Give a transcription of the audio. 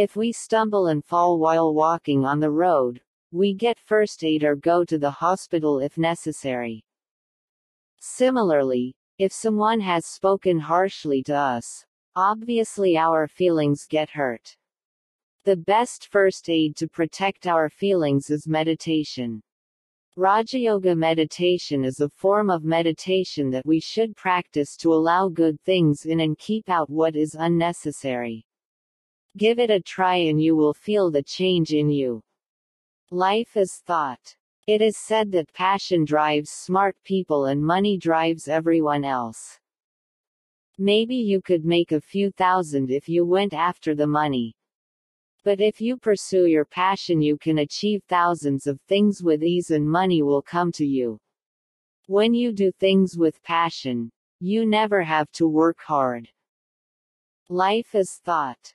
If we stumble and fall while walking on the road, we get first aid or go to the hospital if necessary. Similarly, if someone has spoken harshly to us, obviously our feelings get hurt. The best first aid to protect our feelings is meditation. Raja Yoga meditation is a form of meditation that we should practice to allow good things in and keep out what is unnecessary. Give it a try and you will feel the change in you. Life is thought. It is said that passion drives smart people and money drives everyone else. Maybe you could make a few thousand if you went after the money. But if you pursue your passion, you can achieve thousands of things with ease and money will come to you. When you do things with passion, you never have to work hard. Life is thought.